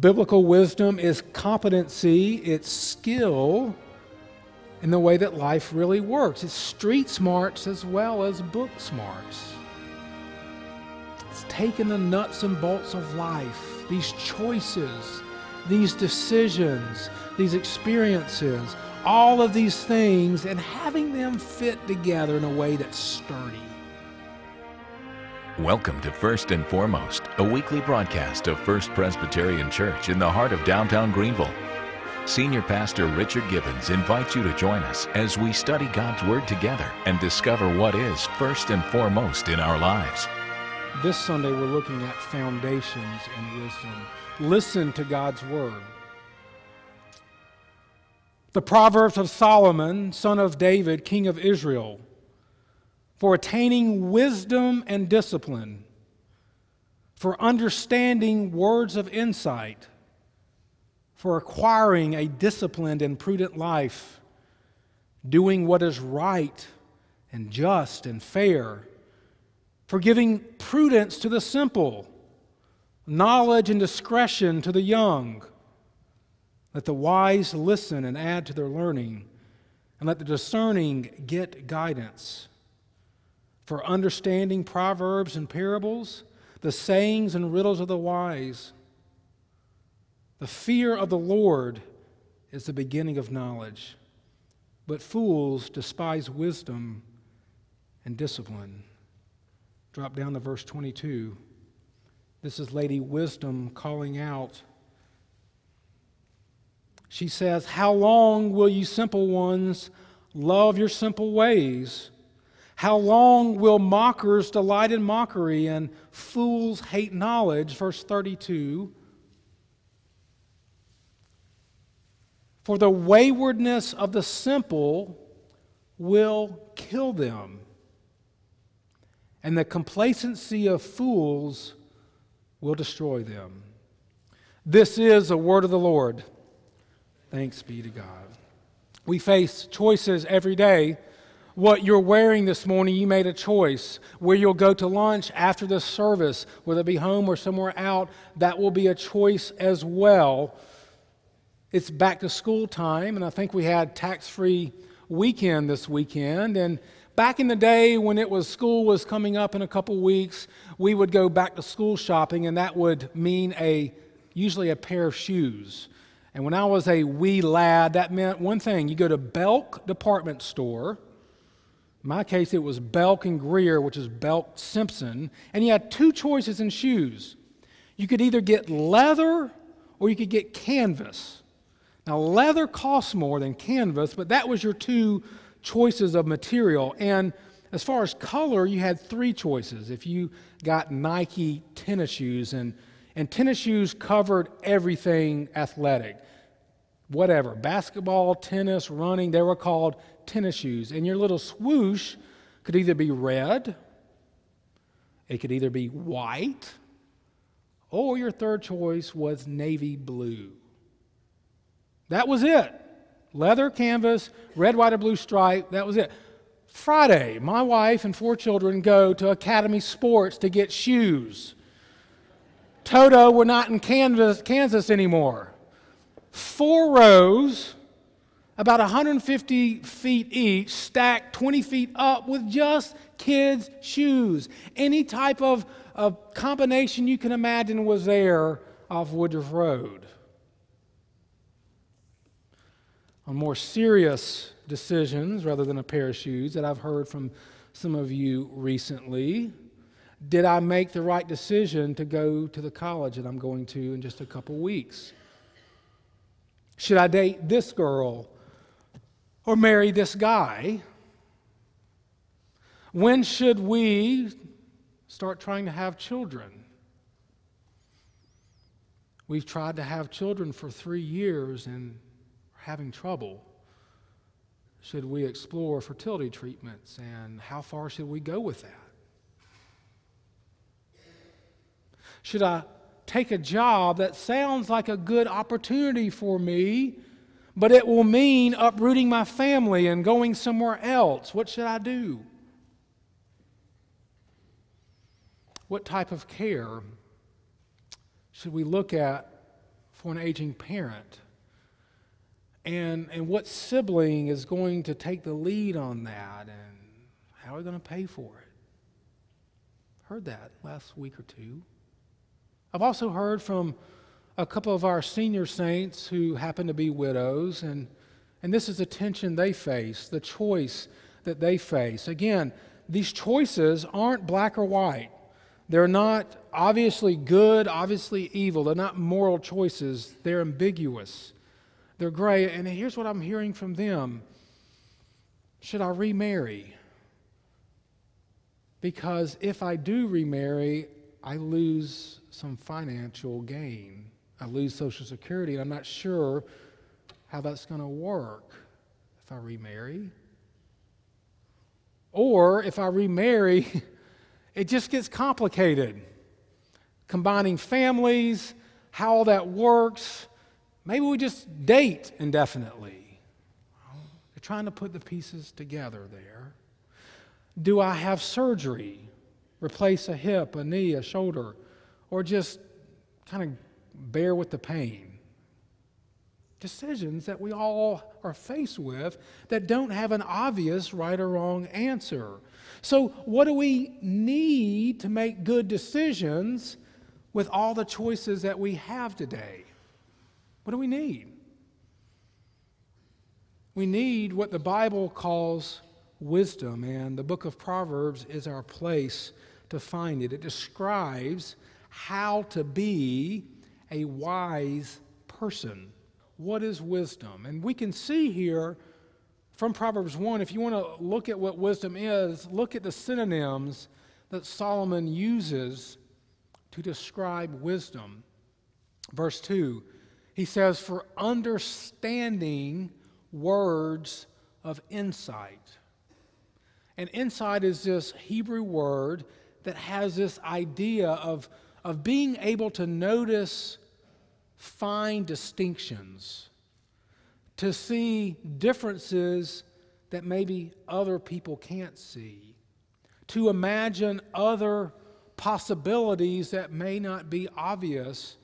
Biblical wisdom is competency, it's skill in the way that life really works. It's street smarts as well as book smarts. It's taking the nuts and bolts of life, these choices, these decisions, these experiences, all of these things, and having them fit together in a way that's sturdy. Welcome to First and Foremost, a weekly broadcast of First Presbyterian Church in the heart of downtown Greenville. Senior Pastor Richard Gibbons invites you to join us as we study God's Word together and discover what is first and foremost in our lives. This Sunday, we're looking at foundations and wisdom. Listen to God's Word. The Proverbs of Solomon, son of David, king of Israel for attaining wisdom and discipline, for understanding words of insight, for acquiring a disciplined and prudent life, doing what is right and just and fair, for giving prudence to the simple, knowledge and discretion to the young. Let the wise listen and add to their learning, and let the discerning get guidance for understanding proverbs and parables, the sayings and riddles of the wise. The fear of the Lord is the beginning of knowledge, but fools despise wisdom and discipline. Drop down to verse 22. This is Lady Wisdom calling out. She says, How long will you simple ones love your simple ways? How long will mockers delight in mockery and fools hate knowledge? Verse 32. For the waywardness of the simple will kill them, and the complacency of fools will destroy them. This is a word of the Lord. Thanks be to God. We face choices every day what you're wearing this morning, you made a choice. Where you'll go to lunch after the service, whether it be home or somewhere out, that will be a choice as well. It's back to school time, and I think we had tax free weekend this weekend. And back in the day when it was school was coming up in a couple weeks, we would go back to school shopping, and that would mean a usually a pair of shoes. And when I was a wee lad, that meant one thing you go to Belk department store in my case, it was Belk and Greer, which is Belk Simpson, and you had two choices in shoes. You could either get leather or you could get canvas. Now, leather costs more than canvas, but that was your two choices of material. And as far as color, you had three choices. If you got Nike tennis shoes, and, and tennis shoes covered everything athletic, whatever basketball, tennis, running, they were called tennis shoes. And your little swoosh could either be red, it could either be white, or your third choice was navy blue. That was it. Leather canvas, red, white, or blue stripe, that was it. Friday, my wife and four children go to Academy Sports to get shoes. Toto, we're not in Kansas, Kansas anymore. Four rows about 150 feet each, stacked 20 feet up with just kids' shoes. Any type of, of combination you can imagine was there off Woodruff Road. On more serious decisions, rather than a pair of shoes, that I've heard from some of you recently, did I make the right decision to go to the college that I'm going to in just a couple weeks? Should I date this girl or marry this guy? When should we start trying to have children? We've tried to have children for three years and are having trouble. Should we explore fertility treatments and how far should we go with that? Should I take a job that sounds like a good opportunity for me? But it will mean uprooting my family and going somewhere else. What should I do? What type of care should we look at for an aging parent? And, and what sibling is going to take the lead on that? And how are we going to pay for it? Heard that last week or two. I've also heard from a couple of our senior saints who happen to be widows, and, and this is the tension they face, the choice that they face. Again, these choices aren't black or white. They're not obviously good, obviously evil. They're not moral choices. They're ambiguous. They're gray. And here's what I'm hearing from them Should I remarry? Because if I do remarry, I lose some financial gain. I lose Social Security, and I'm not sure how that's going to work if I remarry. Or if I remarry, it just gets complicated. Combining families, how all that works. Maybe we just date indefinitely. They're trying to put the pieces together there. Do I have surgery? Replace a hip, a knee, a shoulder, or just kind of bear with the pain? decisions that we all are faced with that don't have an obvious right or wrong answer. So, what do we need to make good decisions with all the choices that we have today? What do we need? We need what the Bible calls wisdom, and the book of Proverbs is our place to find it. It describes how to be a wise person. What is wisdom? And we can see here from Proverbs 1, if you want to look at what wisdom is, look at the synonyms that Solomon uses to describe wisdom. Verse 2, he says, For understanding words of insight. And insight is this Hebrew word that has this idea of, of being able to notice fine distinctions, to see differences that maybe other people can't see, to imagine other possibilities that may not be obvious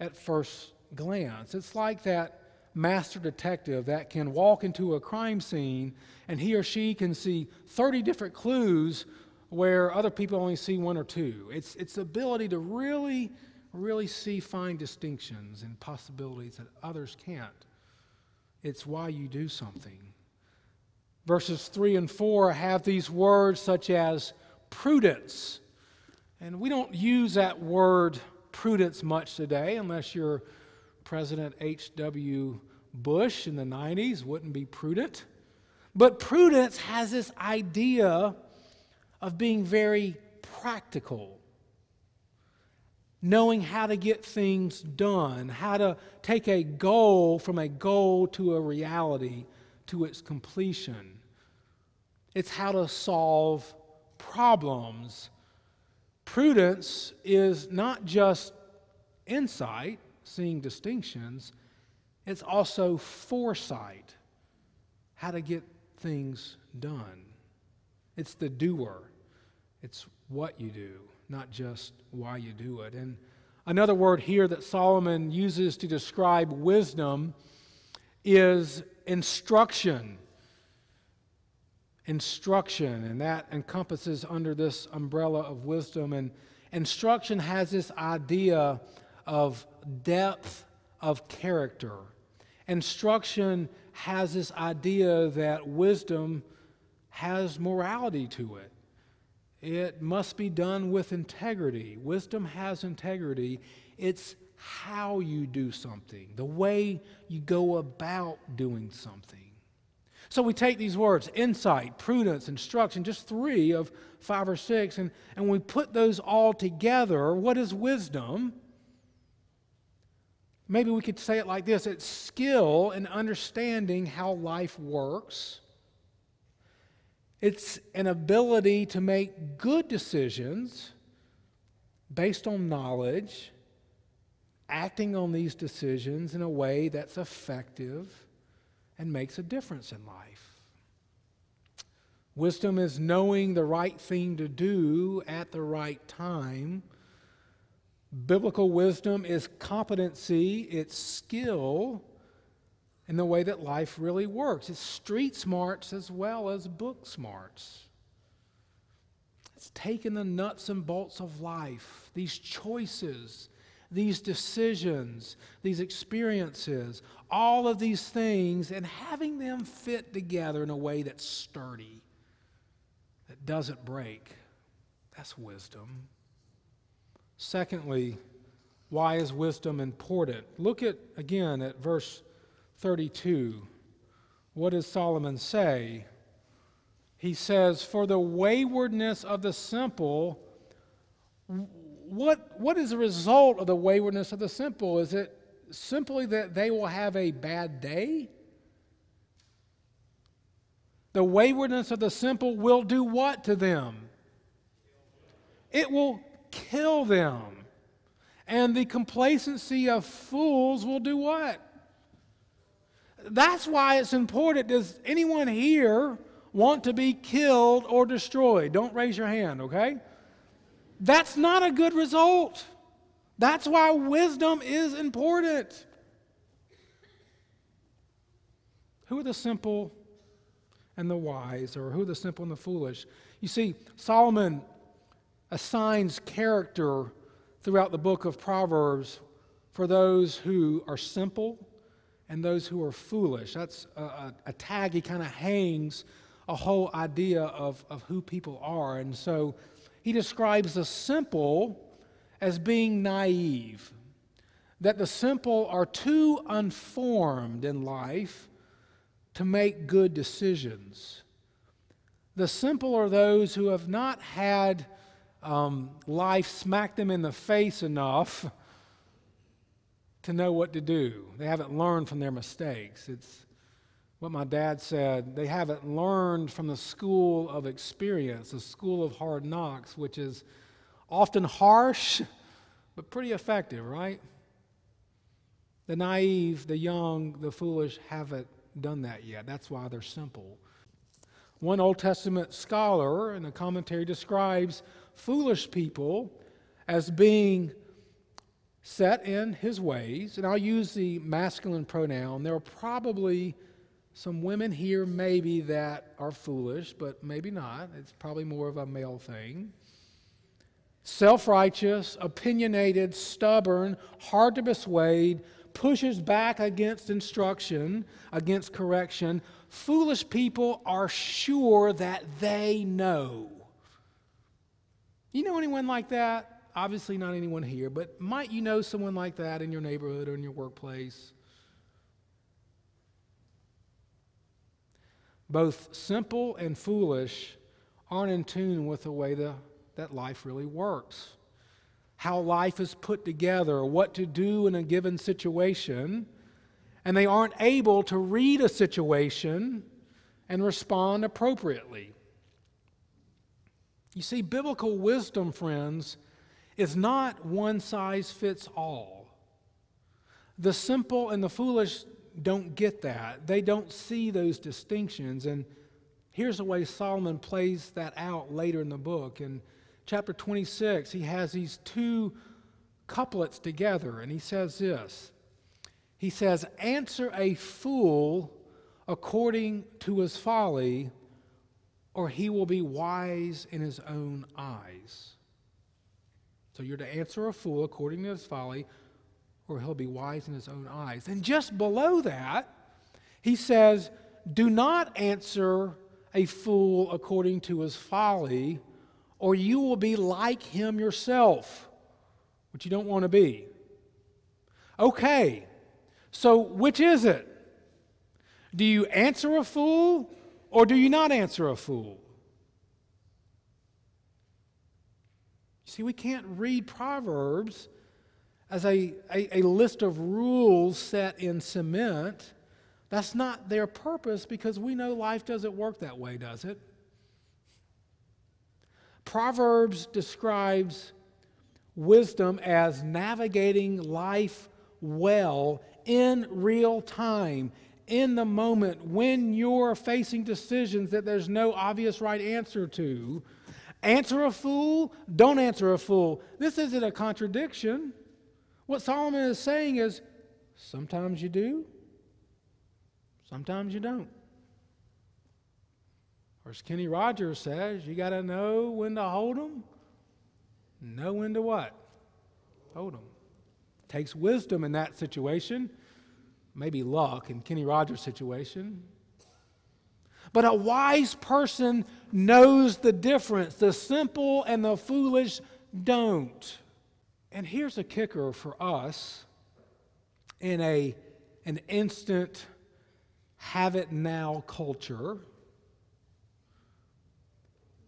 at first glance. It's like that master detective that can walk into a crime scene and he or she can see 30 different clues where other people only see one or two. It's, it's ability to really really see fine distinctions and possibilities that others can't. It's why you do something. Verses 3 and 4 have these words such as prudence. And we don't use that word prudence much today unless you're President H.W. Bush in the 90s, wouldn't be prudent. But prudence has this idea of being very practical knowing how to get things done, how to take a goal from a goal to a reality to its completion. It's how to solve problems. Prudence is not just insight, seeing distinctions, it's also foresight, how to get things done. It's the doer, it's what you do not just why you do it. And another word here that Solomon uses to describe wisdom is instruction. Instruction, and that encompasses under this umbrella of wisdom. And instruction has this idea of depth of character. Instruction has this idea that wisdom has morality to it. It must be done with integrity. Wisdom has integrity. It's how you do something, the way you go about doing something. So we take these words insight, prudence, instruction, just three of five or six, and, and we put those all together. What is wisdom? Maybe we could say it like this it's skill in understanding how life works it's an ability to make good decisions based on knowledge, acting on these decisions in a way that's effective and makes a difference in life. Wisdom is knowing the right thing to do at the right time Biblical wisdom is competency, it's skill in the way that life really works. It's street smarts as well as book smarts. It's taking the nuts and bolts of life, these choices, these decisions, these experiences, all of these things, and having them fit together in a way that's sturdy, that doesn't break. That's wisdom. Secondly, why is wisdom important? Look at again at verse 32. What does Solomon say? He says, For the waywardness of the simple, what, what is the result of the waywardness of the simple? Is it simply that they will have a bad day? The waywardness of the simple will do what to them? It will kill them. And the complacency of fools will do what? That's why it's important. Does anyone here want to be killed or destroyed? Don't raise your hand, okay? That's not a good result. That's why wisdom is important. Who are the simple and the wise, or who are the simple and the foolish? You see, Solomon assigns character throughout the book of Proverbs for those who are simple and those who are foolish. That's a, a, a tag he kind of hangs a whole idea of, of who people are. And so he describes the simple as being naive, that the simple are too unformed in life to make good decisions. The simple are those who have not had um, life smack them in the face enough to know what to do. They haven't learned from their mistakes. It's what my dad said, they haven't learned from the school of experience, the school of hard knocks, which is often harsh, but pretty effective, right? The naive, the young, the foolish haven't done that yet. That's why they're simple. One Old Testament scholar in a commentary describes foolish people as being set in his ways, and I'll use the masculine pronoun. There are probably some women here, maybe, that are foolish, but maybe not. It's probably more of a male thing. Self righteous, opinionated, stubborn, hard to persuade, pushes back against instruction, against correction. Foolish people are sure that they know. You know anyone like that? Obviously, not anyone here, but might you know someone like that in your neighborhood or in your workplace? both simple and foolish, aren't in tune with the way the, that life really works. How life is put together, what to do in a given situation, and they aren't able to read a situation and respond appropriately. You see, biblical wisdom, friends, is not one size fits all. The simple and the foolish don't get that. They don't see those distinctions. And here's the way Solomon plays that out later in the book. In chapter 26, he has these two couplets together, and he says this He says, Answer a fool according to his folly, or he will be wise in his own eyes. So you're to answer a fool according to his folly, or he'll be wise in his own eyes. And just below that, he says, Do not answer a fool according to his folly, or you will be like him yourself, which you don't want to be. Okay, so which is it? Do you answer a fool, or do you not answer a fool? See, we can't read Proverbs as a, a, a list of rules set in cement. That's not their purpose because we know life doesn't work that way, does it? Proverbs describes wisdom as navigating life well in real time, in the moment when you're facing decisions that there's no obvious right answer to, Answer a fool, don't answer a fool. This isn't a contradiction. What Solomon is saying is sometimes you do, sometimes you don't. Or as Kenny Rogers says, you got to know when to hold them, know when to what? Hold them. Takes wisdom in that situation, maybe luck in Kenny Rogers' situation. But a wise person knows the difference. The simple and the foolish don't. And here's a kicker for us in a, an instant have it now culture.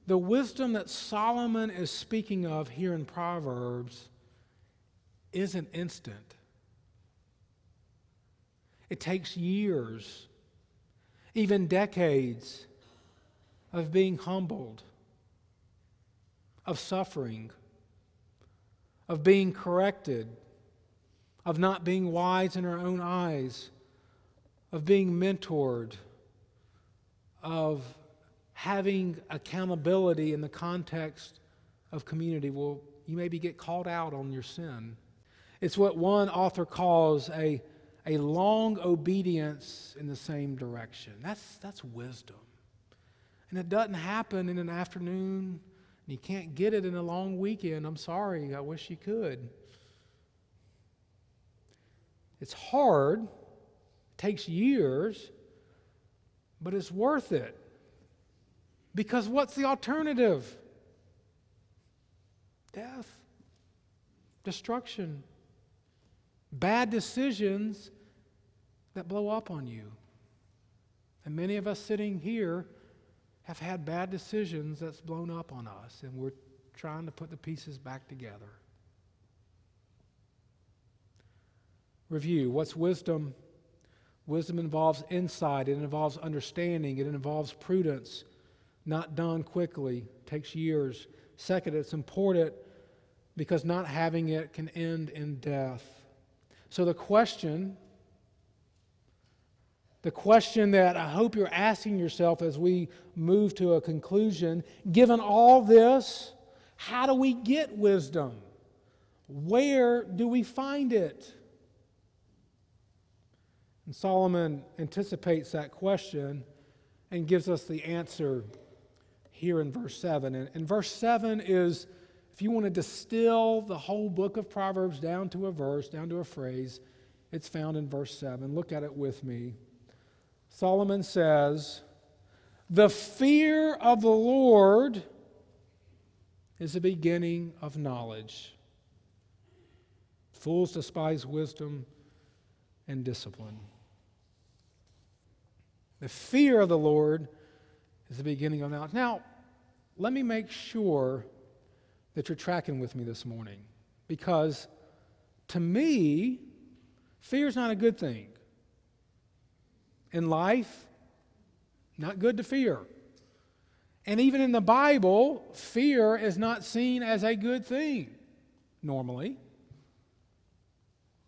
The wisdom that Solomon is speaking of here in Proverbs isn't instant. It takes years, even decades, of being humbled, of suffering, of being corrected, of not being wise in our own eyes, of being mentored, of having accountability in the context of community. Well, you maybe get called out on your sin. It's what one author calls a, a long obedience in the same direction. That's, that's wisdom. And it doesn't happen in an afternoon, and you can't get it in a long weekend. I'm sorry, I wish you could. It's hard, it takes years, but it's worth it. Because what's the alternative? Death, destruction, bad decisions that blow up on you. And many of us sitting here have had bad decisions that's blown up on us, and we're trying to put the pieces back together. Review what's wisdom? Wisdom involves insight, it involves understanding, it involves prudence not done quickly, takes years. Second, it's important because not having it can end in death. So the question, the question that I hope you're asking yourself as we move to a conclusion, given all this, how do we get wisdom? Where do we find it? And Solomon anticipates that question and gives us the answer here in verse 7. And, and verse 7 is, if you want to distill the whole book of Proverbs down to a verse, down to a phrase, it's found in verse 7. Look at it with me. Solomon says, The fear of the Lord is the beginning of knowledge. Fools despise wisdom and discipline. The fear of the Lord is the beginning of knowledge. Now, let me make sure that you're tracking with me this morning because to me, fear is not a good thing. In life, not good to fear. And even in the Bible, fear is not seen as a good thing normally.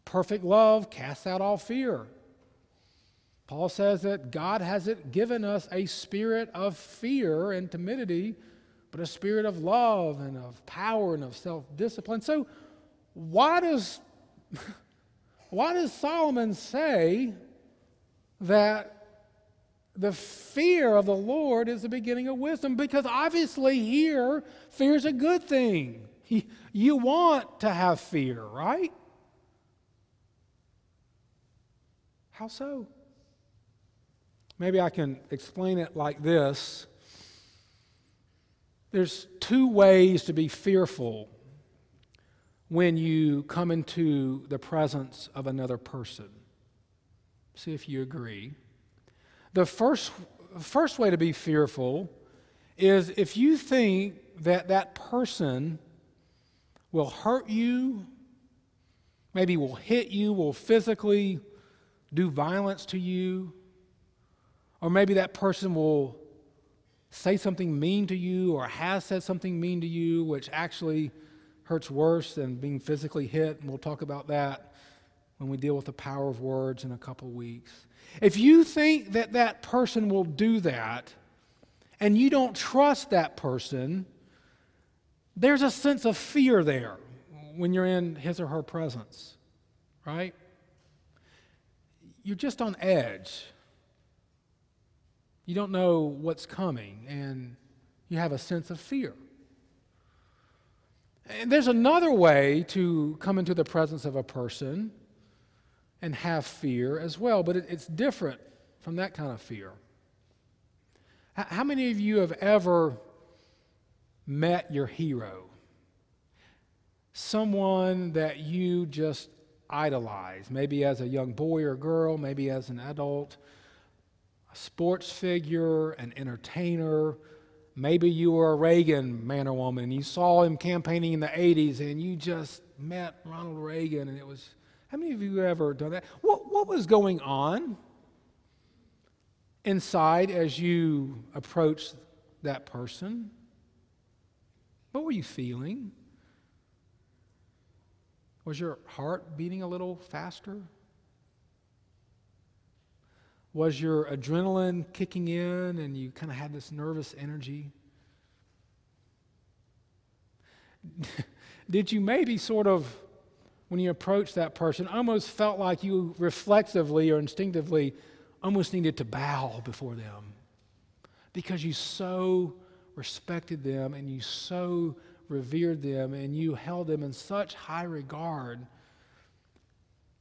Perfect love casts out all fear. Paul says that God hasn't given us a spirit of fear and timidity, but a spirit of love and of power and of self discipline. So, why does, why does Solomon say that the fear of the Lord is the beginning of wisdom? Because obviously, here, fear is a good thing. You want to have fear, right? How so? Maybe I can explain it like this there's two ways to be fearful when you come into the presence of another person. See if you agree. The first, first way to be fearful is if you think that that person will hurt you, maybe will hit you, will physically do violence to you, or maybe that person will say something mean to you or has said something mean to you, which actually hurts worse than being physically hit. And we'll talk about that when we deal with the power of words in a couple weeks. If you think that that person will do that and you don't trust that person, there's a sense of fear there when you're in his or her presence, right? You're just on edge. You don't know what's coming, and you have a sense of fear. And there's another way to come into the presence of a person and have fear as well, but it, it's different from that kind of fear. How many of you have ever met your hero? Someone that you just idolize, maybe as a young boy or girl, maybe as an adult, a sports figure, an entertainer. Maybe you were a Reagan man or woman and you saw him campaigning in the 80s and you just met Ronald Reagan and it was. How many of you have ever done that? What, what was going on inside as you approached that person? What were you feeling? Was your heart beating a little faster? Was your adrenaline kicking in and you kind of had this nervous energy? Did you maybe sort of, when you approached that person, almost felt like you reflexively or instinctively almost needed to bow before them because you so respected them and you so revered them and you held them in such high regard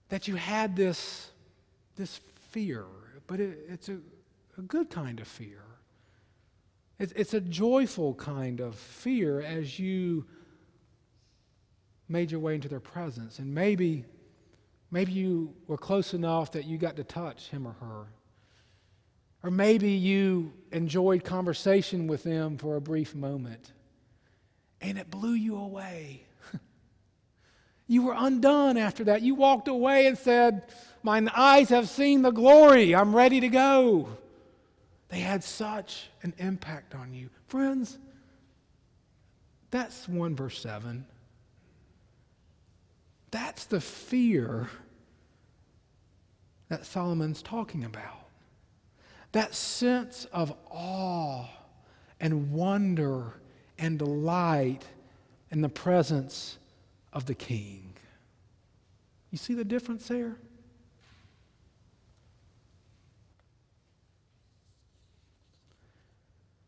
that you had this, this fear, but it, it's a, a good kind of fear. It's, it's a joyful kind of fear as you made your way into their presence. And maybe Maybe you were close enough that you got to touch him or her. Or maybe you enjoyed conversation with them for a brief moment and it blew you away. you were undone after that. You walked away and said, Mine eyes have seen the glory. I'm ready to go. They had such an impact on you. Friends, that's 1 verse 7. That's the fear that Solomon's talking about. That sense of awe and wonder and delight in the presence of the king. You see the difference there?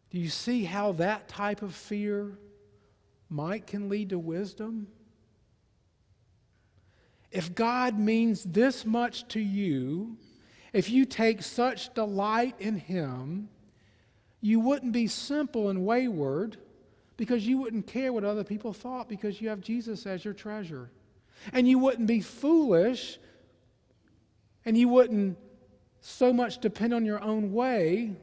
Do you see how that type of fear might can lead to wisdom? If God means this much to you, if you take such delight in Him, you wouldn't be simple and wayward because you wouldn't care what other people thought because you have Jesus as your treasure. And you wouldn't be foolish and you wouldn't so much depend on your own way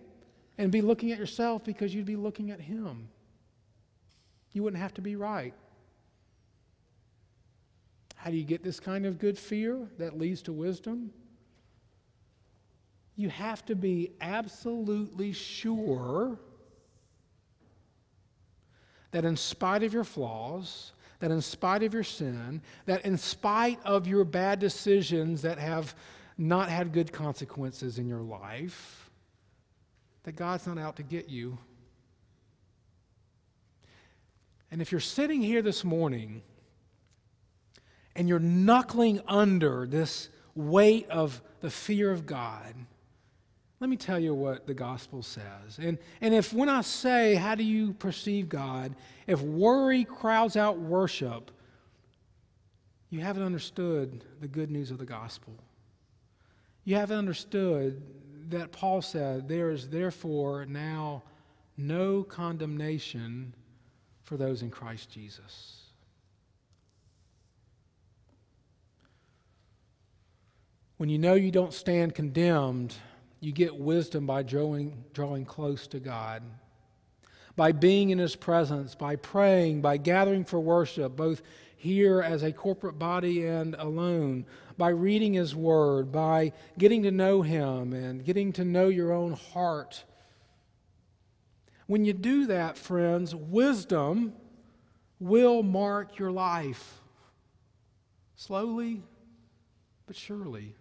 and be looking at yourself because you'd be looking at Him. You wouldn't have to be right. How do you get this kind of good fear that leads to wisdom? You have to be absolutely sure that in spite of your flaws, that in spite of your sin, that in spite of your bad decisions that have not had good consequences in your life, that God's not out to get you. And if you're sitting here this morning and you're knuckling under this weight of the fear of God, let me tell you what the gospel says. And, and if when I say, How do you perceive God? If worry crowds out worship, you haven't understood the good news of the gospel. You haven't understood that Paul said, There is therefore now no condemnation for those in Christ Jesus. When you know you don't stand condemned, you get wisdom by drawing, drawing close to God. By being in His presence, by praying, by gathering for worship, both here as a corporate body and alone, by reading His Word, by getting to know Him and getting to know your own heart. When you do that, friends, wisdom will mark your life. Slowly, but surely.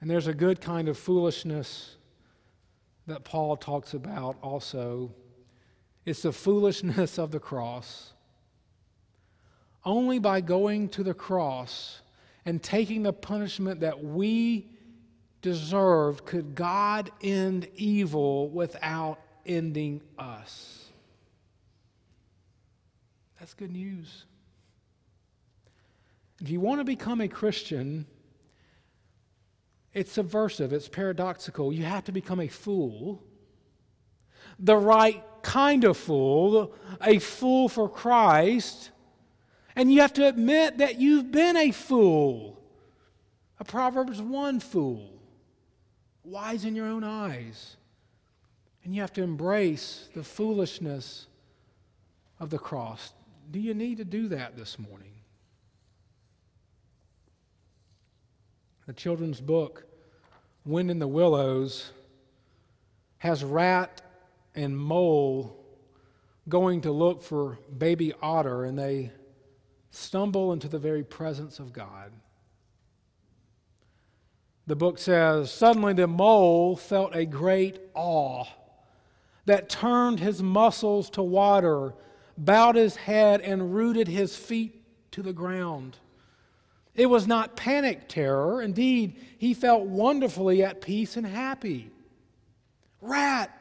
And there's a good kind of foolishness that Paul talks about also It's the foolishness of the cross. Only by going to the cross and taking the punishment that we deserved could God end evil without ending us. That's good news. If you want to become a Christian, it's subversive, it's paradoxical. You have to become a fool, the right kind of fool, a fool for Christ. And you have to admit that you've been a fool, a Proverbs 1 fool, wise in your own eyes. And you have to embrace the foolishness of the cross. Do you need to do that this morning? The children's book, Wind in the Willows, has rat and mole going to look for baby otter, and they stumble into the very presence of God. The book says, Suddenly the mole felt a great awe that turned his muscles to water, bowed his head, and rooted his feet to the ground. It was not panic terror. Indeed, he felt wonderfully at peace and happy. Rat!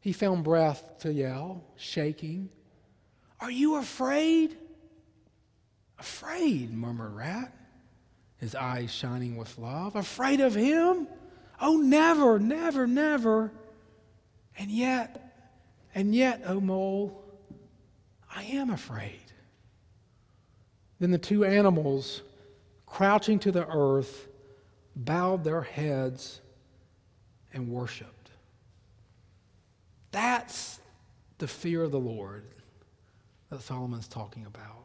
He found breath to yell, shaking. Are you afraid? Afraid, murmured Rat, his eyes shining with love. Afraid of him? Oh, never, never, never. And yet, and yet, O oh mole, I am afraid. Then the two animals crouching to the earth, bowed their heads and worshiped. That's the fear of the Lord that Solomon's talking about.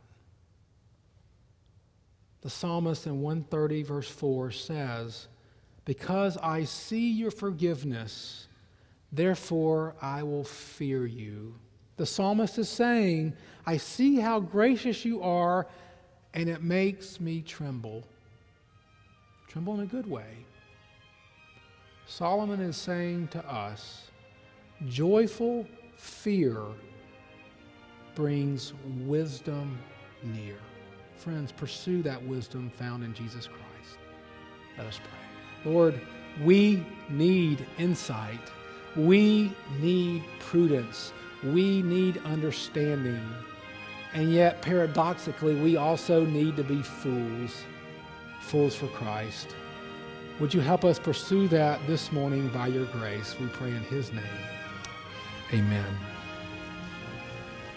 The psalmist in 130, verse 4 says, Because I see your forgiveness, therefore I will fear you. The psalmist is saying, I see how gracious you are and it makes me tremble. Tremble in a good way. Solomon is saying to us joyful fear brings wisdom near. Friends, pursue that wisdom found in Jesus Christ. Let us pray. Lord, we need insight. We need prudence. We need understanding. And yet, paradoxically, we also need to be fools, fools for Christ. Would you help us pursue that this morning by your grace? We pray in His name. Amen.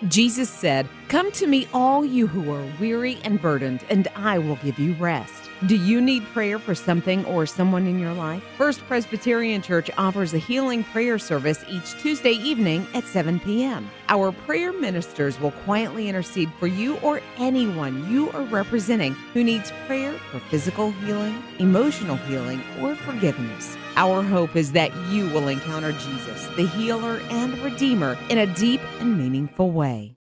Jesus said, Come to me, all you who are weary and burdened, and I will give you rest. Do you need prayer for something or someone in your life? First Presbyterian Church offers a healing prayer service each Tuesday evening at 7 p.m. Our prayer ministers will quietly intercede for you or anyone you are representing who needs prayer for physical healing, emotional healing, or forgiveness. Our hope is that you will encounter Jesus, the healer and redeemer, in a deep and meaningful way.